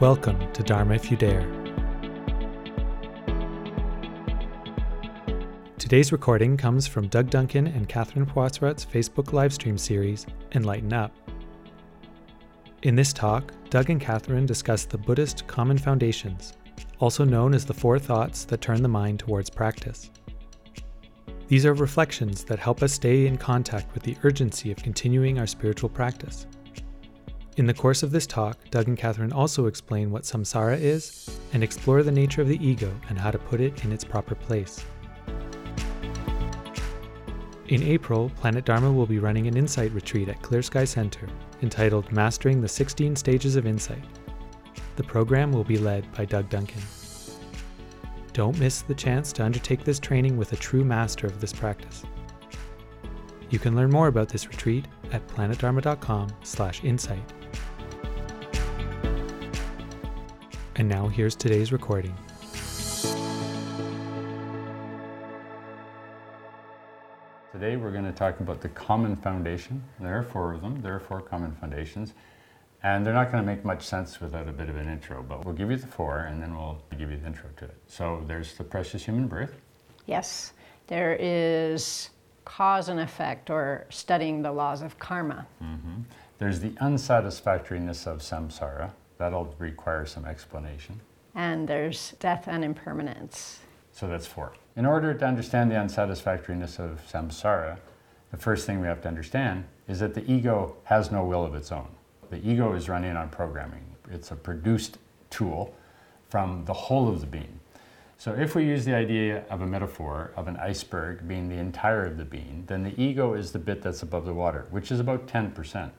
Welcome to Dharma If You Dare. Today's recording comes from Doug Duncan and Catherine Pawasarat's Facebook livestream series, Enlighten Up. In this talk, Doug and Catherine discuss the Buddhist Common Foundations, also known as the four thoughts that turn the mind towards practice. These are reflections that help us stay in contact with the urgency of continuing our spiritual practice. In the course of this talk, Doug and Catherine also explain what samsara is and explore the nature of the ego and how to put it in its proper place. In April, Planet Dharma will be running an insight retreat at Clear Sky Center entitled Mastering the 16 Stages of Insight. The program will be led by Doug Duncan. Don't miss the chance to undertake this training with a true master of this practice. You can learn more about this retreat at planetdharma.com/insight. And now here's today's recording. Today we're going to talk about the common foundation. There are four of them. There are four common foundations. And they're not going to make much sense without a bit of an intro, but we'll give you the four and then we'll give you the intro to it. So there's the precious human birth. Yes, there is cause and effect or studying the laws of karma. Mm-hmm. There's the unsatisfactoriness of samsara. That'll require some explanation. And there's death and impermanence. So that's four. In order to understand the unsatisfactoriness of samsara, the first thing we have to understand is that the ego has no will of its own. The ego is running on programming. It's a produced tool from the whole of the being. So if we use the idea of a metaphor of an iceberg being the entire of the being, then the ego is the bit that's above the water, which is about 10%.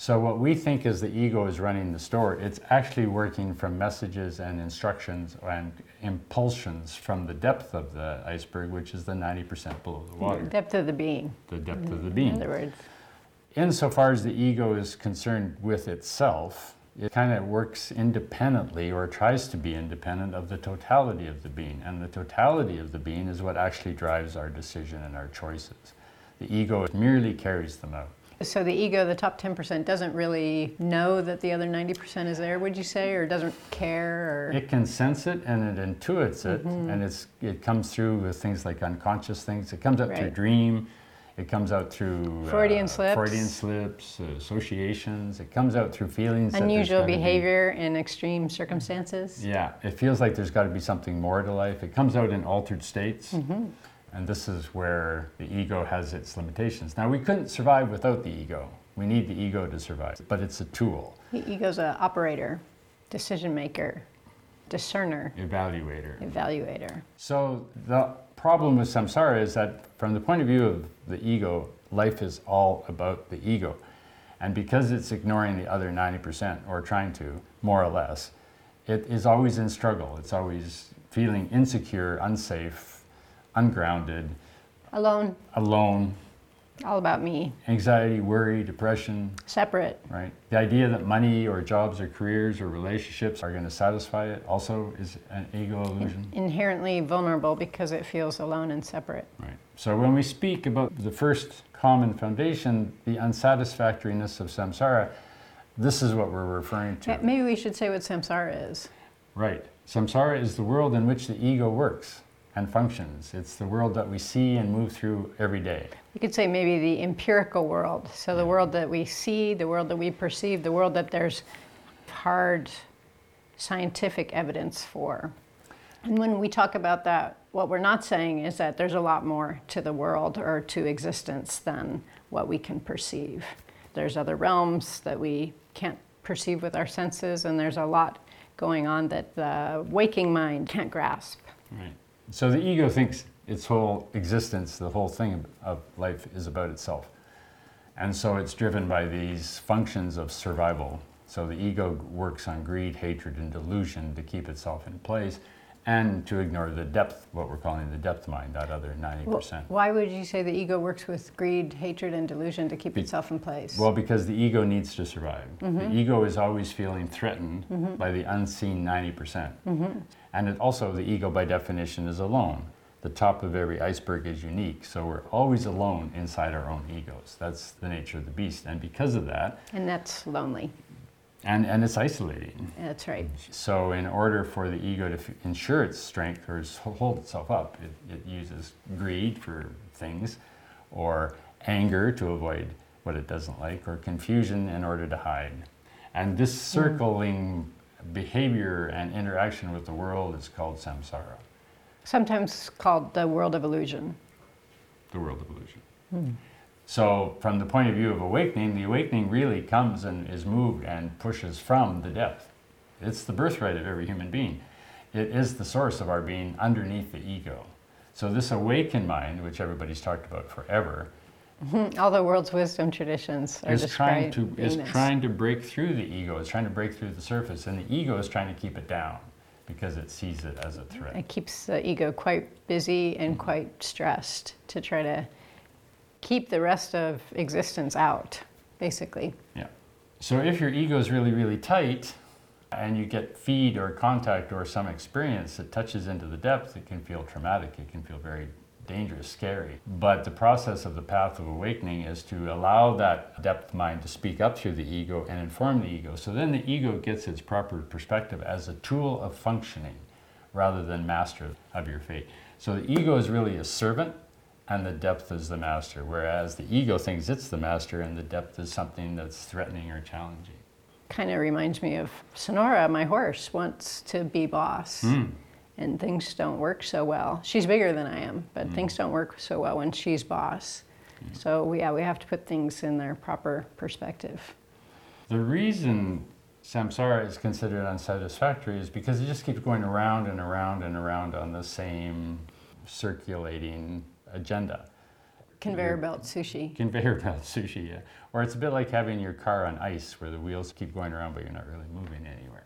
So what we think is the ego is running the store, it's actually working from messages and instructions and impulsions from the depth of the iceberg, which is the 90% below the water. The depth of the being. The depth of the being. In other words. Insofar as the ego is concerned with itself, it kind of works independently or tries to be independent of the totality of the being. And the totality of the being is what actually drives our decision and our choices. The ego merely carries them out. So the ego, the top 10%, doesn't really know that the other 90% is there, would you say, or doesn't care? Or? It can sense it and it intuits it, mm-hmm. and it's, it comes through with things like unconscious things. It comes out right. through dream, it comes out through Freudian uh, slips, Freudian slips, uh, associations. It comes out through feelings. Unusual behavior be, in extreme circumstances. Yeah, it feels like there's got to be something more to life. It comes out in altered states. Mm-hmm. And this is where the ego has its limitations. Now, we couldn't survive without the ego. We need the ego to survive, but it's a tool. The ego's an operator, decision maker, discerner, evaluator. Evaluator. So the problem with samsara is that from the point of view of the ego, life is all about the ego. And because it's ignoring the other 90%, or trying to, more or less, it is always in struggle. It's always feeling insecure, unsafe, ungrounded, alone, alone, all about me, anxiety, worry, depression, separate. Right. The idea that money or jobs or careers or relationships are going to satisfy it also is an ego illusion. In- inherently vulnerable because it feels alone and separate. Right. So when we speak about the first common foundation, the unsatisfactoriness of samsara, this is what we're referring to. Maybe we should say what samsara is. Right. Samsara is the world in which the ego works and functions. It's the world that we see and move through every day. You could say maybe the empirical world. So the world that we see, the world that we perceive, the world that there's hard scientific evidence for. And when we talk about that, what we're not saying is that there's a lot more to the world or to existence than what we can perceive. There's other realms that we can't perceive with our senses, and there's a lot going on that the waking mind can't grasp. Right. So the ego thinks its whole existence, the whole thing of life is about itself. And so it's driven by these functions of survival. So the ego works on greed, hatred, and delusion to keep itself in place and to ignore the depth, what we're calling the depth mind, that other 90. Well, why would you say the ego works with greed, hatred, and delusion to keep Be- itself in place? Well, because the ego needs to survive. Mm-hmm. The ego is always feeling threatened mm-hmm. by the unseen 90%. percent mm-hmm. And it also, the ego by definition is alone. The top of every iceberg is unique, so we're always alone inside our own egos. That's the nature of the beast. And because of that. And that's lonely. And, and it's isolating. That's right. So, in order for the ego to f- ensure its strength or s- hold itself up, it, it uses greed for things, or anger to avoid what it doesn't like, or confusion in order to hide. And this circling behavior and interaction with the world is called samsara, Sometimes called the world of illusion. the world of illusion. Hmm. So, from the point of view of awakening, the awakening really comes and is moved and pushes from the depth. It's the birthright of every human being. It is the source of our being underneath the ego. So, this awakened mind, which everybody's talked about forever, All the world's wisdom traditions are is trying to is this. trying to break through the ego. It's trying to break through the surface, and the ego is trying to keep it down because it sees it as a threat. It keeps the ego quite busy and mm-hmm. quite stressed to try to keep the rest of existence out, basically. Yeah. So if your ego is really, really tight and you get feed or contact or some experience that touches into the depth, it can feel traumatic. It can feel very dangerous, scary. But the process of the path of awakening is to allow that depth mind to speak up through the ego and inform the ego. So then the ego gets its proper perspective as a tool of functioning rather than master of your fate. So the ego is really a servant and the depth is the master, whereas the ego thinks it's the master and the depth is something that's threatening or challenging. Kind of reminds me of Sonora, my horse, wants to be boss. Hmm. And things don't work so well. She's bigger than I am, but hmm. things don't work so well when she's boss. Hmm. So, yeah, we have to put things in their proper perspective. The reason samsara is considered unsatisfactory is because it just keeps going around and around and around on the same circulating agenda. Conveyor belt sushi. Conveyor belt sushi, yeah. Or it's a bit like having your car on ice where the wheels keep going around but you're not really moving anywhere.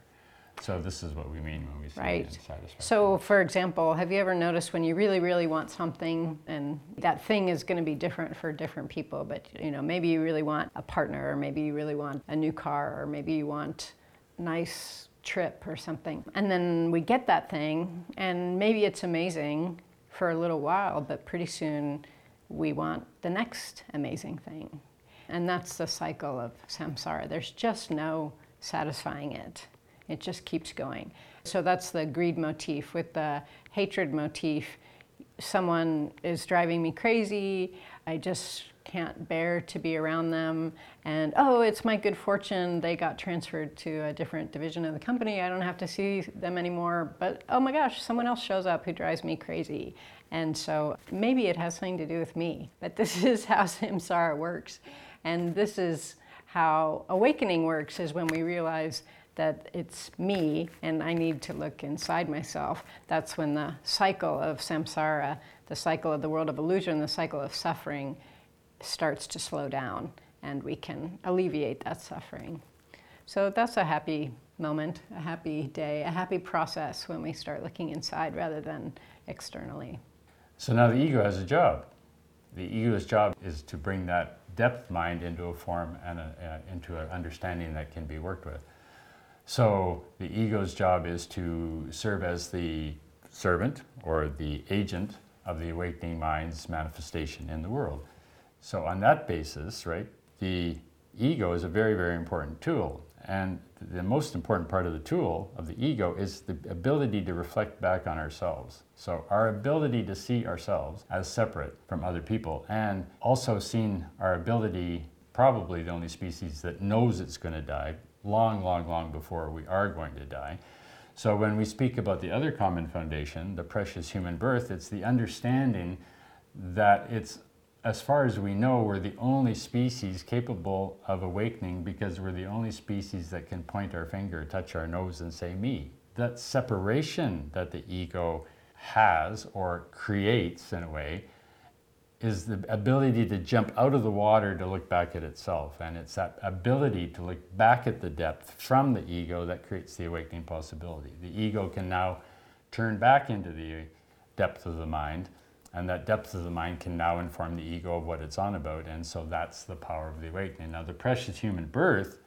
So this is what we mean when we say Right. So, for example, have you ever noticed when you really, really want something, and that thing is going to be different for different people, but you know, maybe you really want a partner, or maybe you really want a new car, or maybe you want nice trip or something. And then we get that thing, and maybe it's amazing for a little while, but pretty soon we want the next amazing thing. And that's the cycle of samsara. There's just no satisfying it. It just keeps going. So that's the greed motif. With the hatred motif, someone is driving me crazy. I just can't bear to be around them. And oh, it's my good fortune. They got transferred to a different division of the company. I don't have to see them anymore. But oh my gosh, someone else shows up who drives me crazy. And so maybe it has something to do with me. But this is how samsara works. And this is how awakening works is when we realize that it's me and I need to look inside myself. That's when the cycle of samsara, the cycle of the world of illusion, the cycle of suffering starts to slow down and we can alleviate that suffering. So that's a happy moment, a happy day, a happy process when we start looking inside rather than externally. So now the ego has a job. The ego's job is to bring that depth mind into a form and a, uh, into an understanding that can be worked with. So the ego's job is to serve as the servant or the agent of the awakening mind's manifestation in the world. So on that basis, right, the ego is a very, very important tool. And the most important part of the tool of the ego is the ability to reflect back on ourselves. So, our ability to see ourselves as separate from other people, and also seeing our ability, probably the only species that knows it's going to die, long, long, long before we are going to die. So, when we speak about the other common foundation, the precious human birth, it's the understanding that it's as far as we know, we're the only species capable of awakening because we're the only species that can point our finger, touch our nose, and say, me. That separation that the ego has or creates in a way is the ability to jump out of the water to look back at itself. And it's that ability to look back at the depth from the ego that creates the awakening possibility. The ego can now turn back into the depth of the mind and that depth of the mind can now inform the ego of what it's on about and so that's the power of the awakening now the precious human birth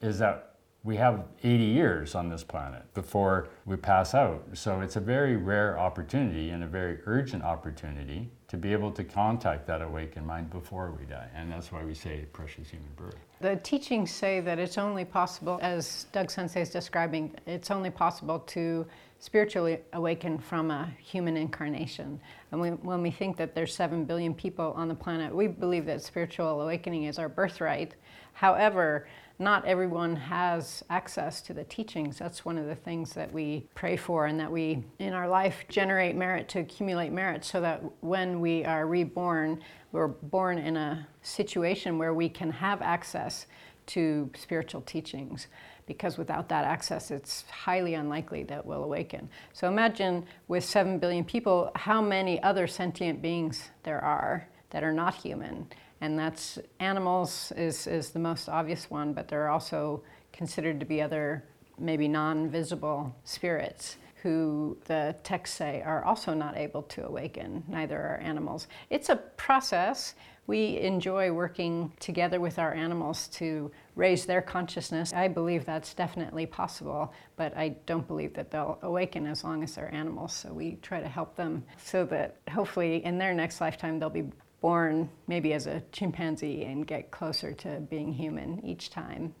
is that we have 80 years on this planet before we pass out so it's a very rare opportunity and a very urgent opportunity to be able to contact that awakened mind before we die. And that's why we say precious human birth. The teachings say that it's only possible, as Doug Sensei is describing, it's only possible to spiritually awaken from a human incarnation. And we, when we think that there's 7 billion people on the planet, we believe that spiritual awakening is our birthright. However, not everyone has access to the teachings. That's one of the things that we pray for, and that we, in our life, generate merit to accumulate merit so that when we are reborn, we're born in a situation where we can have access to spiritual teachings because without that access, it's highly unlikely that we'll awaken. So imagine with 7 billion people, how many other sentient beings there are that are not human. And that's animals is, is the most obvious one, but there are also considered to be other maybe non-visible spirits who the texts say are also not able to awaken, neither are animals. It's a process. We enjoy working together with our animals to raise their consciousness. I believe that's definitely possible, but I don't believe that they'll awaken as long as they're animals. So we try to help them so that hopefully in their next lifetime they'll be born maybe as a chimpanzee and get closer to being human each time.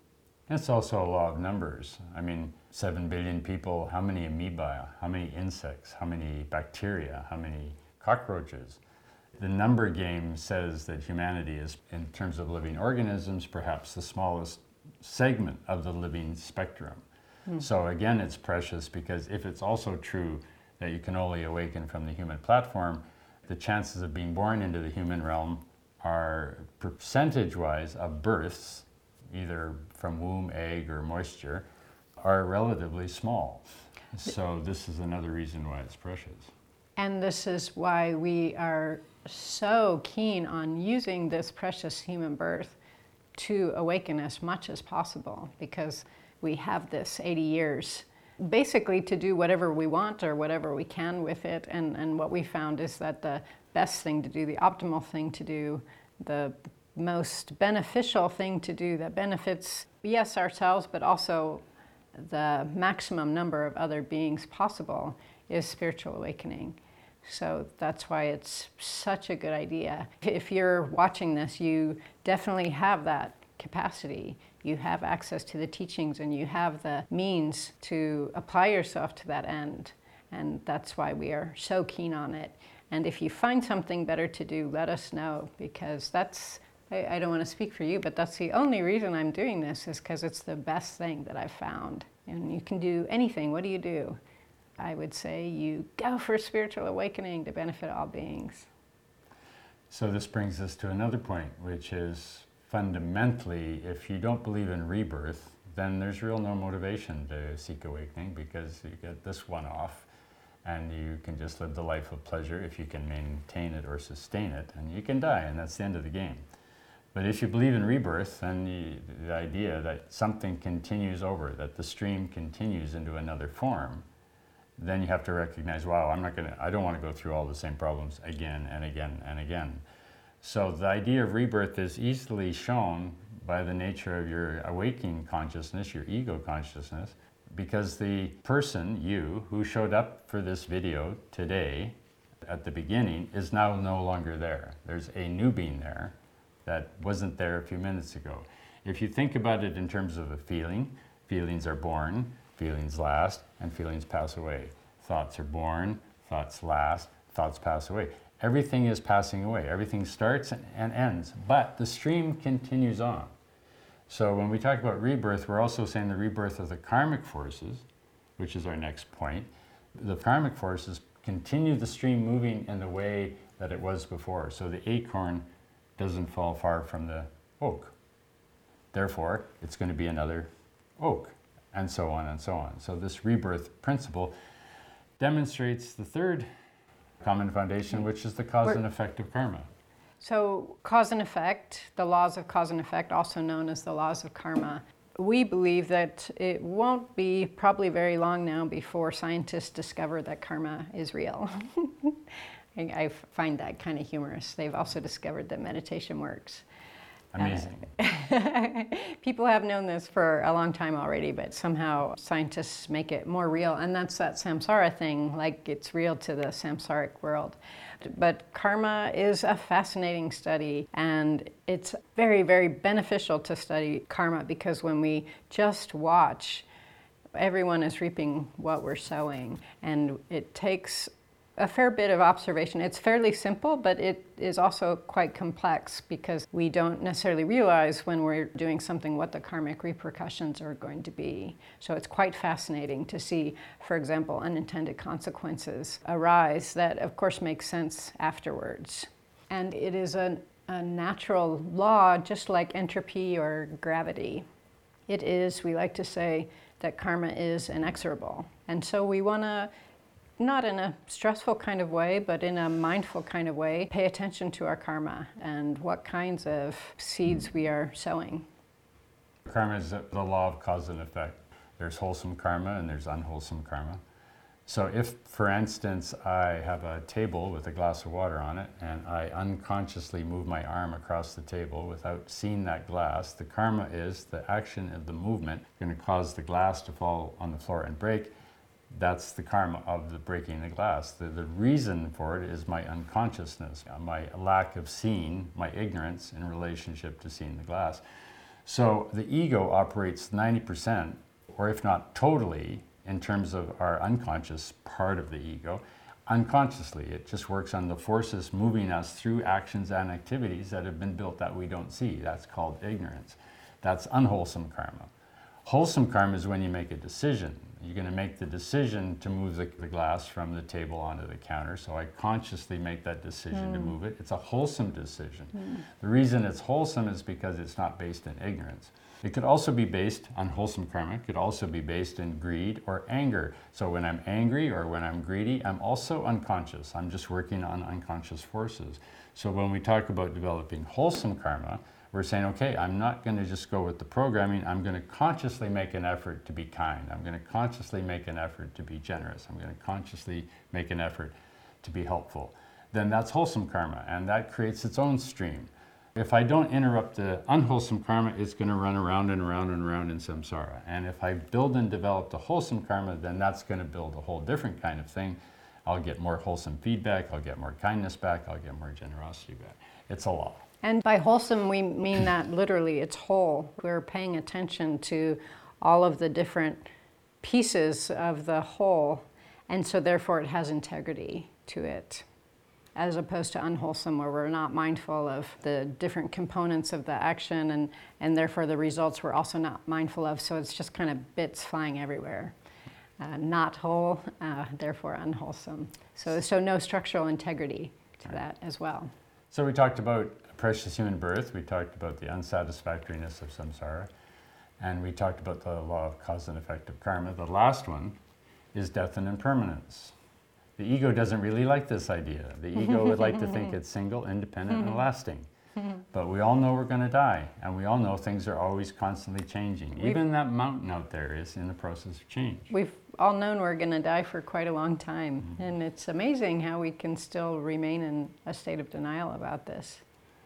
That's also a law of numbers. I mean, 7 billion people, how many amoeba, how many insects, how many bacteria, how many cockroaches? The number game says that humanity is, in terms of living organisms, perhaps the smallest segment of the living spectrum. Mm. So, again, it's precious because if it's also true that you can only awaken from the human platform, the chances of being born into the human realm are percentage wise of births either from womb, egg, or moisture, are relatively small. So, this is another reason why it's precious. And this is why we are so keen on using this precious human birth to awaken as much as possible because we have this 80 years basically to do whatever we want or whatever we can with it. And, and what we found is that the best thing to do, the optimal thing to do, the most beneficial thing to do that benefits, yes, ourselves, but also the maximum number of other beings possible is spiritual awakening. So that's why it's such a good idea. If you're watching this, you definitely have that capacity. You have access to the teachings and you have the means to apply yourself to that end. And that's why we are so keen on it. And if you find something better to do, let us know because that's I, I don't want to speak for you, but that's the only reason I'm doing this is because it's the best thing that I've found. And you can do anything. What do you do? I would say you go for spiritual awakening to benefit all beings. So this brings us to another point, which is fundamentally, if you don't believe in rebirth, then there's real no motivation to seek awakening because you get this one off and you can just live the life of pleasure if you can maintain it or sustain it, and you can die, and that's the end of the game. But if you believe in rebirth, then the, the idea that something continues over, that the stream continues into another form, then you have to recognize, wow, I'm not gonna, I don't want to go through all the same problems again and again and again. So the idea of rebirth is easily shown by the nature of your awakening consciousness, your ego consciousness, because the person, you, who showed up for this video today at the beginning is now no longer there. There's a new being there that wasn't there a few minutes ago. If you think about it in terms of a feeling, feelings are born, feelings last, and feelings pass away. Thoughts are born, thoughts last, thoughts pass away. Everything is passing away. Everything starts and ends, but the stream continues on. So when we talk about rebirth, we're also saying the rebirth of the karmic forces, which is our next point. The karmic forces continue the stream moving in the way that it was before. So the acorn doesn't fall far from the oak. Therefore, it's going to be another oak, and so on and so on. So, this rebirth principle demonstrates the third common foundation, which is the cause We're, and effect of karma. So, cause and effect, the laws of cause and effect, also known as the laws of karma, we believe that it won't be probably very long now before scientists discover that karma is real. I find that kind of humorous. They've also discovered that meditation works. Amazing. People have known this for a long time already, but somehow scientists make it more real. And that's that samsara thing, like it's real to the samsaric world. But karma is a fascinating study, and it's very, very beneficial to study karma because when we just watch, everyone is reaping what we're sowing. And it takes a fair bit of observation. It's fairly simple, but it is also quite complex because we don't necessarily realize when we're doing something what the karmic repercussions are going to be. So it's quite fascinating to see, for example, unintended consequences arise that, of course, make sense afterwards. And it is a, a natural law, just like entropy or gravity. It is, we like to say, that karma is inexorable. And so we want to not in a stressful kind of way, but in a mindful kind of way, pay attention to our karma and what kinds of seeds we are sowing. Karma is the law of cause and effect. There's wholesome karma and there's unwholesome karma. So, if, for instance, I have a table with a glass of water on it and I unconsciously move my arm across the table without seeing that glass, the karma is the action of the movement going to cause the glass to fall on the floor and break that's the karma of the breaking the glass. The, the reason for it is my unconsciousness, uh, my lack of seeing, my ignorance in relationship to seeing the glass. So the ego operates 90%, or if not totally, in terms of our unconscious part of the ego, unconsciously. It just works on the forces moving us through actions and activities that have been built that we don't see. That's called ignorance. That's unwholesome karma. Wholesome karma is when you make a decision. You're going to make the decision to move the, the, glass from the table onto the counter. So I consciously make that decision mm. to hmm. move it. It's a wholesome decision. Mm. The reason it's wholesome is because it's not based in ignorance. It could also be based on wholesome karma. It could also be based in greed or anger. So when I'm angry or when I'm greedy, I'm also unconscious. I'm just working on unconscious forces. So when we talk about developing wholesome karma, we're saying, okay, I'm not going to just go with the programming. I'm going to consciously make an effort to be kind. I'm going to consciously make an effort to be generous. I'm going to consciously make an effort to be helpful. Then that's wholesome karma, and that creates its own stream. If I don't interrupt the unwholesome karma, it's going to run around and around and around in samsara. And if I build and develop the wholesome karma, then that's going to build a whole different kind of thing. I'll get more wholesome feedback, I'll get more kindness back, I'll get more generosity back. It's a law. And by wholesome, we mean that literally, it's whole. We're paying attention to all of the different pieces of the whole, and so therefore it has integrity to it. As opposed to unwholesome, where we're not mindful of the different components of the action, and, and therefore the results we're also not mindful of, so it's just kind of bits flying everywhere. Uh, not whole, uh, therefore unwholesome. So, so no structural integrity to that as well. So we talked about precious human birth, we talked about the unsatisfactoriness of samsara, and we talked about the law of cause and effect of karma. The last one is death and impermanence. The ego doesn't really like this idea. The ego would like to think it's single, independent, and lasting. But we all know we're going to die, and we all know things are always constantly changing. We've, Even that mountain out there is in the process of change. We've all known we're going to die for quite a long time, mm-hmm. and it's amazing how we can still remain in a state of denial about this.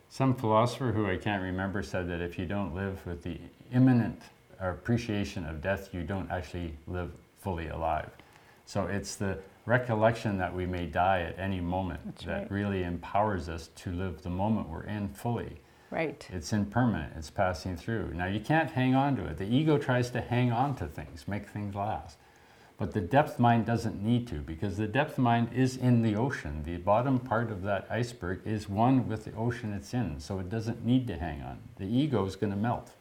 Some philosopher who I can't remember said that if you don't live with the imminent appreciation of death, you don't actually live fully alive. So it's the recollection that we may die at any moment That's that right. really empowers us to live the moment we're in fully. Right. It's impermanent, it's passing through. Now you can't hang on to it. The ego tries to hang on to things, make things last. But the depth mind doesn't need to because the depth mind is in the ocean. The bottom part of that iceberg is one with the ocean it's in, so it doesn't need to hang on. The ego is going to melt.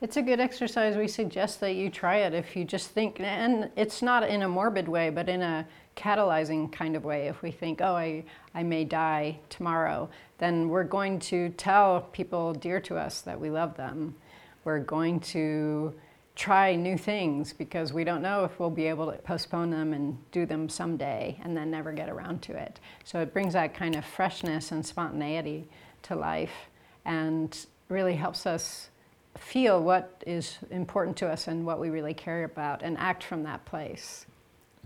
It's a good exercise. We suggest that you try it if you just think, and it's not in a morbid way, but in a catalyzing kind of way. If we think, oh, I, I may die tomorrow, then we're going to tell people dear to us that we love them. We're going to try new things because we don't know if we'll be able to postpone them and do them someday and then never get around to it. So it brings that kind of freshness and spontaneity to life and really helps us feel what is important to us and what we really care about and act from that place.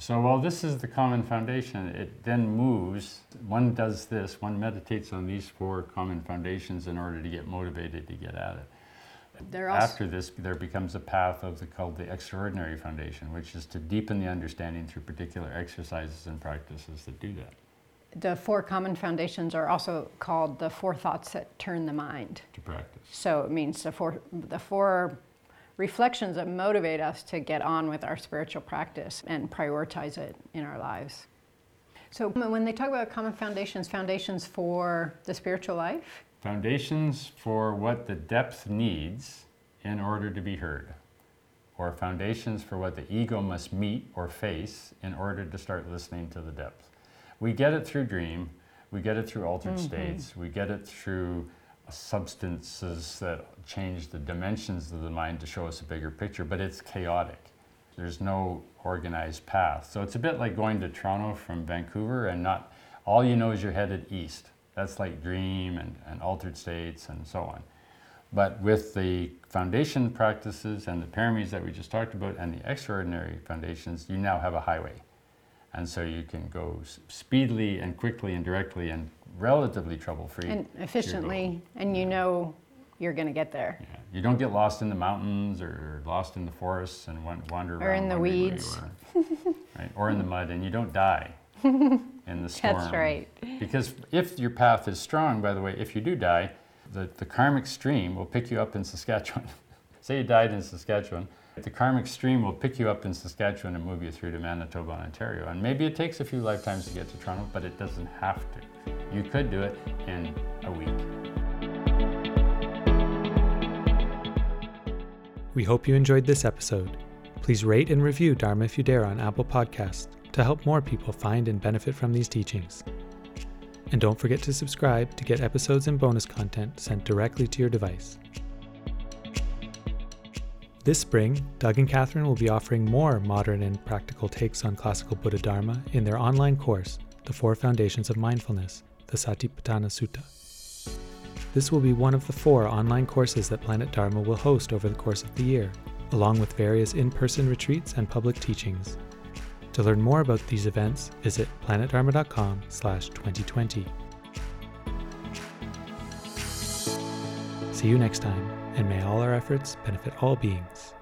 So while this is the common foundation, it then moves. One does this, one meditates on these four common foundations in order to get motivated to get at it. There also, After this, there becomes a path of the called the extraordinary foundation, which is to deepen the understanding through particular exercises and practices that do that. the four common foundations are also called the four thoughts that turn the mind. To practice. So it means the four, the four reflections that motivate us to get on with our spiritual practice and prioritize it in our lives. So when they talk about common foundations, foundations for the spiritual life, Foundations for what the depth needs in order to be heard, or foundations for what the ego must meet or face in order to start listening to the depth. We get it through dream, we get it through altered mm-hmm. states, we get it through substances that change the dimensions of the mind to show us a bigger picture, but it's chaotic. There's no organized path. So it's a bit like going to Toronto from Vancouver and not all you know is you're headed east. That's like dream and, and altered states and so on. But with the foundation practices and the paramis that we just talked about and the extraordinary foundations, you now have a highway. And so you can go speedily and quickly and directly and relatively trouble free. and efficiently, and you know you're going to get there. Yeah. You don't get lost in the mountains or lost in the forests and wan- wander around. Or in the wondering where you weeds. are. right? Or in the mud, and you don't die in the storm. That's right. Because if your path is strong, by the way, if you do die, the, the karmic stream will pick you up in Saskatchewan. Say you died in Saskatchewan, the karmic stream will pick you up in Saskatchewan and move you through to Manitoba and Ontario. And maybe it takes a few lifetimes to get to Toronto, but it doesn't have to. You could do it in a week. We hope you enjoyed this episode. Please rate and review Dharma If You Dare on Apple Podcasts to help more people find and benefit from these teachings. And don't forget to subscribe to get episodes and bonus content sent directly to your device. This spring, Doug and Catherine will be offering more modern and practical takes on classical Buddha Dharma in their online course, The Four Foundations of Mindfulness, the Satipatthana Sutta. This will be one of the four online courses that Planet Dharma will host over the course of the year, along with various in person retreats and public teachings. To learn more about these events, visit planetdharma.com slash 2020. See you next time, and may all our efforts benefit all beings.